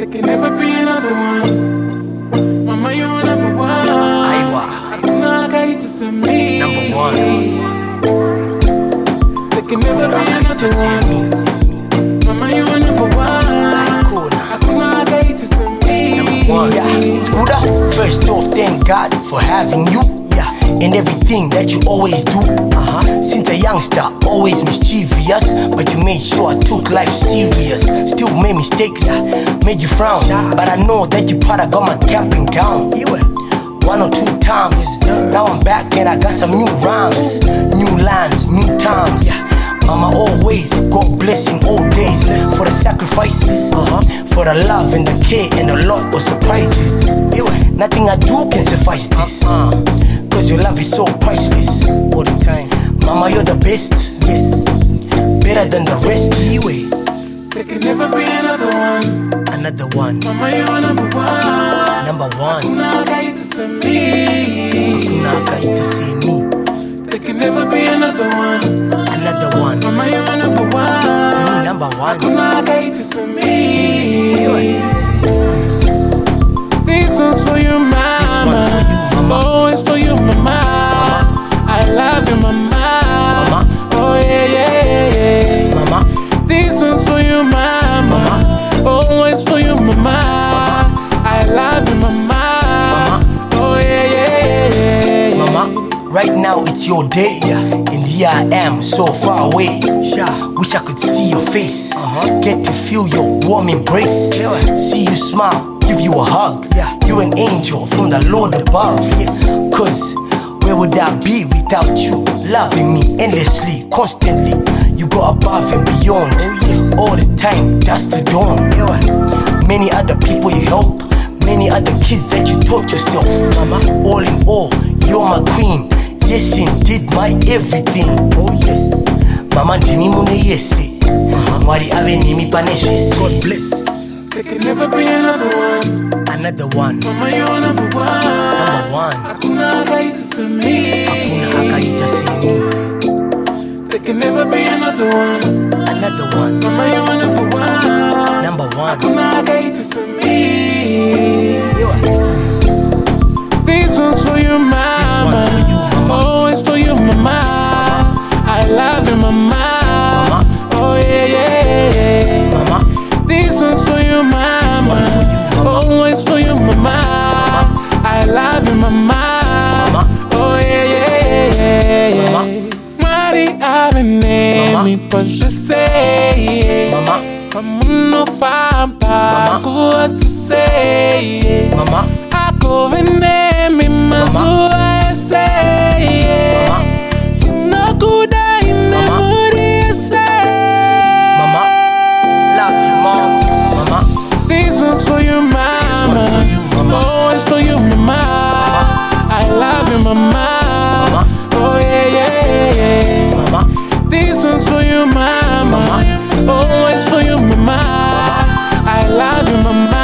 There can never be another one. Mama, you're number one. Aiwa. Hakuna akaitusemi. Number one. There can never be another one. Mama, you're number one. Hakuna. Akaitusemi. One. Yeah, it's up. First off, thank God for having you. Yeah, and everything that you always do. Uh huh. Since a youngster, always mischievous, but you made sure I took life serious. Still made mistakes, made you frown, but I know that you proud I got my cap and gown. You were one or two times. Now I'm back and I got some new rhymes, new lines, new times. Mama always, God blessing all days for the sacrifices, uh-huh. for the love and the care and a lot of surprises. Nothing I do can suffice this, cause your love is so priceless. All the time, Mama, you're the best, yes, better than the rest. There can never be another one. Another one, Mama, you're number one. number one. Hakuna akaitusemi. Kuna akaita see me, There can never be another one. another one, Mama, you're number one. number one. Hakuna akaitusemi. This one's for you, mama. for you, mama. Your day, Yeah. and here I am, so far away. Wish I could see your face, get to feel your warm embrace, see you smile, give you a hug. Yeah. You're an angel from the Lord above. Cause where would I be without you? Loving me endlessly, constantly. You go above and beyond, Oh, all the time, that's the dawn. Many other people you help, many other kids that you taught yourself. Mama, all in all, you're my queen. Yes, indeed, my everything. Oh yes, mama ndini mune yese. Mwari ave nimi pane zvese. God bless. There can never be another one. Another one, Mama, you're number one. number one. Hakuna akaitusemi. Kuna akaita semi. There can never be another one. Another one, Mama, you're number one. number one. Hakuna akaitusemi. This one's for you, mama. Oui, pois mama. Mama. Como não faz para. Mama. A governar me mas o. Mama. No good in the mood. Mama. Love you, mom. Mama. This one's for you, mama. This oh, for you, mama. Mama. I love you, mama. alive in my mind.